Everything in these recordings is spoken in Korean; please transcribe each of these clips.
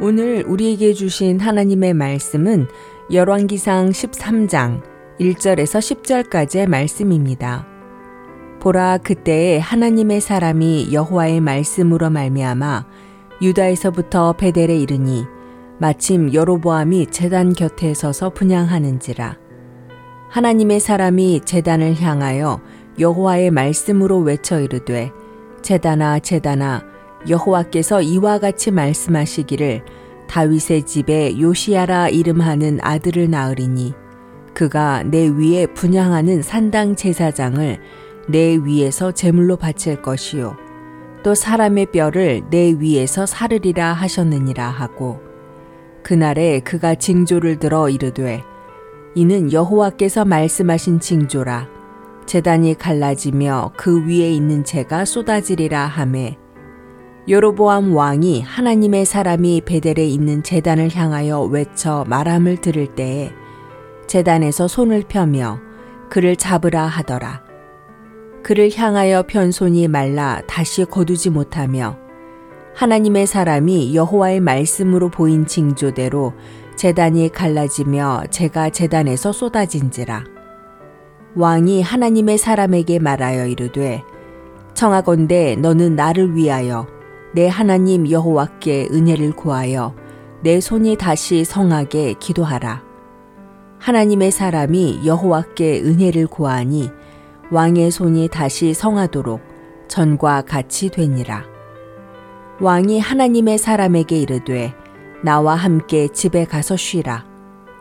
오늘 우리에게 주신 하나님의 말씀은 열왕기상 13장 1절에서 10절까지의 말씀입니다. 보라 그때에 하나님의 사람이 여호와의 말씀으로 말미암아 유다에서부터 베델에 이르니 마침 여로보암이 제단 곁에 서서 분양하는지라 하나님의 사람이 제단을 향하여 여호와의 말씀으로 외쳐 이르되 제단아 제단아 여호와께서 이와 같이 말씀하시기를 다윗의 집에 요시야라 이름하는 아들을 낳으리니 그가 내 위에 분양하는 산당 제사장을 내 위에서 제물로 바칠 것이요 또 사람의 뼈를 내 위에서 사르리라 하셨느니라 하고 그날에 그가 징조를 들어 이르되 이는 여호와께서 말씀하신 징조라 재단이 갈라지며 그 위에 있는 재가 쏟아지리라 하매 여로보암 왕이 하나님의 사람이 베델에 있는 재단을 향하여 외쳐 말함을 들을 때에 재단에서 손을 펴며 그를 잡으라 하더라. 그를 향하여 편 손이 말라 다시 거두지 못하며 하나님의 사람이 여호와의 말씀으로 보인 징조대로 재단이 갈라지며 재가 재단에서 쏟아진지라. 왕이 하나님의 사람에게 말하여 이르되 청하건대 너는 나를 위하여 내 하나님 여호와께 은혜를 구하여 내 손이 다시 성하게 기도하라. 하나님의 사람이 여호와께 은혜를 구하니 왕의 손이 다시 성하도록 전과 같이 되니라. 왕이 하나님의 사람에게 이르되 나와 함께 집에 가서 쉬라.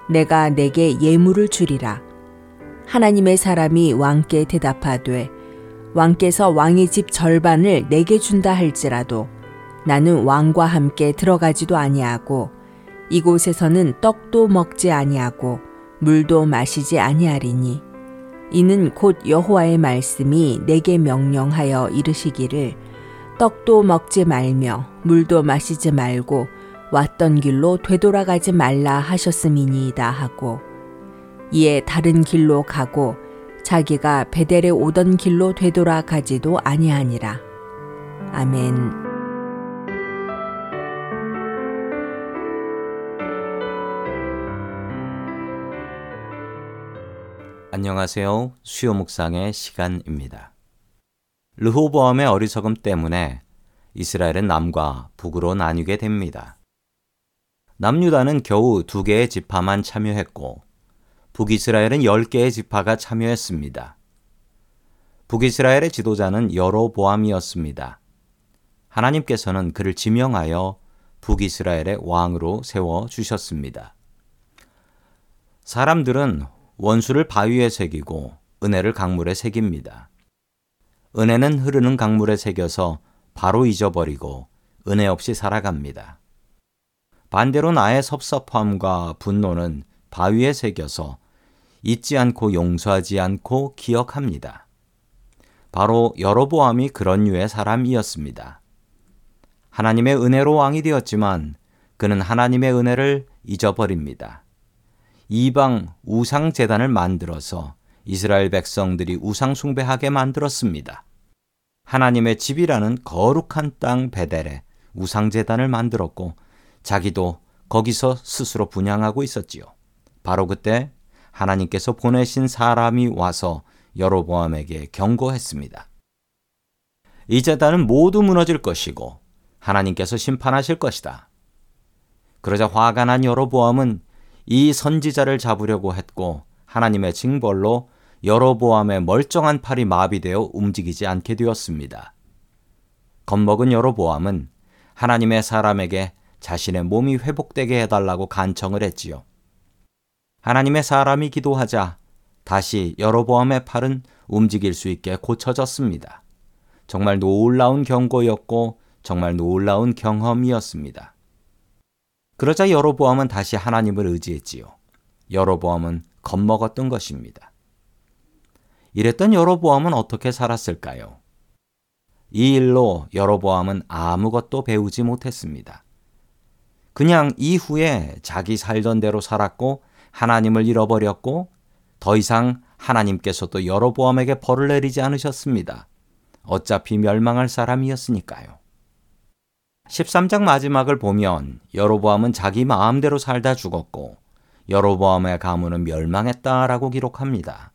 내가 내게 예물을 주리라. 하나님의 사람이 왕께 대답하되 왕께서 왕의 집 절반을 내게 준다 할지라도 나는 왕과 함께 들어가지도 아니하고 이곳에서는 떡도 먹지 아니하고 물도 마시지 아니하리니 이는 곧 여호와의 말씀이 내게 명령하여 이르시기를 떡도 먹지 말며 물도 마시지 말고 왔던 길로 되돌아가지 말라 하셨음이니이다 하고 이에 다른 길로 가고 자기가 베델에 오던 길로 되돌아가지도 아니하니라. 아멘. 안녕하세요. 수요 묵상의 시간입니다. 르호보암의 어리석음 때문에 이스라엘은 남과 북으로 나뉘게 됩니다. 남유다는 겨우 두 개의 지파만 참여했고 북이스라엘은 열 개의 지파가 참여했습니다. 북이스라엘의 지도자는 여로보암이었습니다. 하나님께서는 그를 지명하여 북이스라엘의 왕으로 세워 주셨습니다. 사람들은 원수를 바위에 새기고 은혜를 강물에 새깁니다. 은혜는 흐르는 강물에 새겨서 바로 잊어버리고 은혜 없이 살아갑니다. 반대로 나의 섭섭함과 분노는 바위에 새겨서 잊지 않고 용서하지 않고 기억합니다. 바로 여로보암이 그런 류의 사람이었습니다. 하나님의 은혜로 왕이 되었지만 그는 하나님의 은혜를 잊어버립니다. 이방 우상 재단을 만들어서 이스라엘 백성들이 우상 숭배하게 만들었습니다. 하나님의 집이라는 거룩한 땅 베델에 우상 재단을 만들었고 자기도 거기서 스스로 분양하고 있었지요. 바로 그때 하나님께서 보내신 사람이 와서 여로보암에게 경고했습니다. 이 재단은 모두 무너질 것이고 하나님께서 심판하실 것이다. 그러자 화가 난 여로보암은 이 선지자를 잡으려고 했고 하나님의 징벌로 여로보암의 멀쩡한 팔이 마비되어 움직이지 않게 되었습니다. 겁먹은 여로보암은 하나님의 사람에게 자신의 몸이 회복되게 해달라고 간청을 했지요. 하나님의 사람이 기도하자 다시 여로보암의 팔은 움직일 수 있게 고쳐졌습니다. 정말 놀라운 경고였고 정말 놀라운 경험이었습니다. 그러자 여로보암은 다시 하나님을 의지했지요. 여로보암은 겁먹었던 것입니다. 이랬던 여로보암은 어떻게 살았을까요? 이 일로 여로보암은 아무것도 배우지 못했습니다. 그냥 이후에 자기 살던 대로 살았고 하나님을 잃어버렸고 더 이상 하나님께서도 여로보암에게 벌을 내리지 않으셨습니다. 어차피 멸망할 사람이었으니까요. 13장 마지막을 보면 여로보암은 자기 마음대로 살다 죽었고 여로보암의 가문은 멸망했다라고 기록합니다.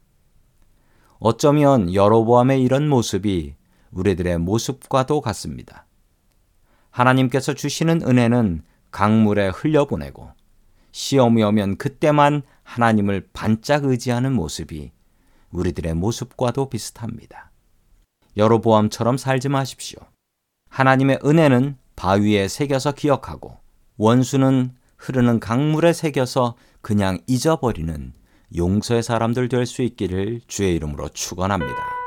어쩌면 여로보암의 이런 모습이 우리들의 모습과도 같습니다. 하나님께서 주시는 은혜는 강물에 흘려보내고 시험이 오면 그때만 하나님을 반짝 의지하는 모습이 우리들의 모습과도 비슷합니다. 여로보암처럼 살지 마십시오. 하나님의 은혜는 바위에 새겨서 기억하고 원수는 흐르는 강물에 새겨서 그냥 잊어버리는 용서의 사람들 될 수 있기를 주의 이름으로 축원합니다.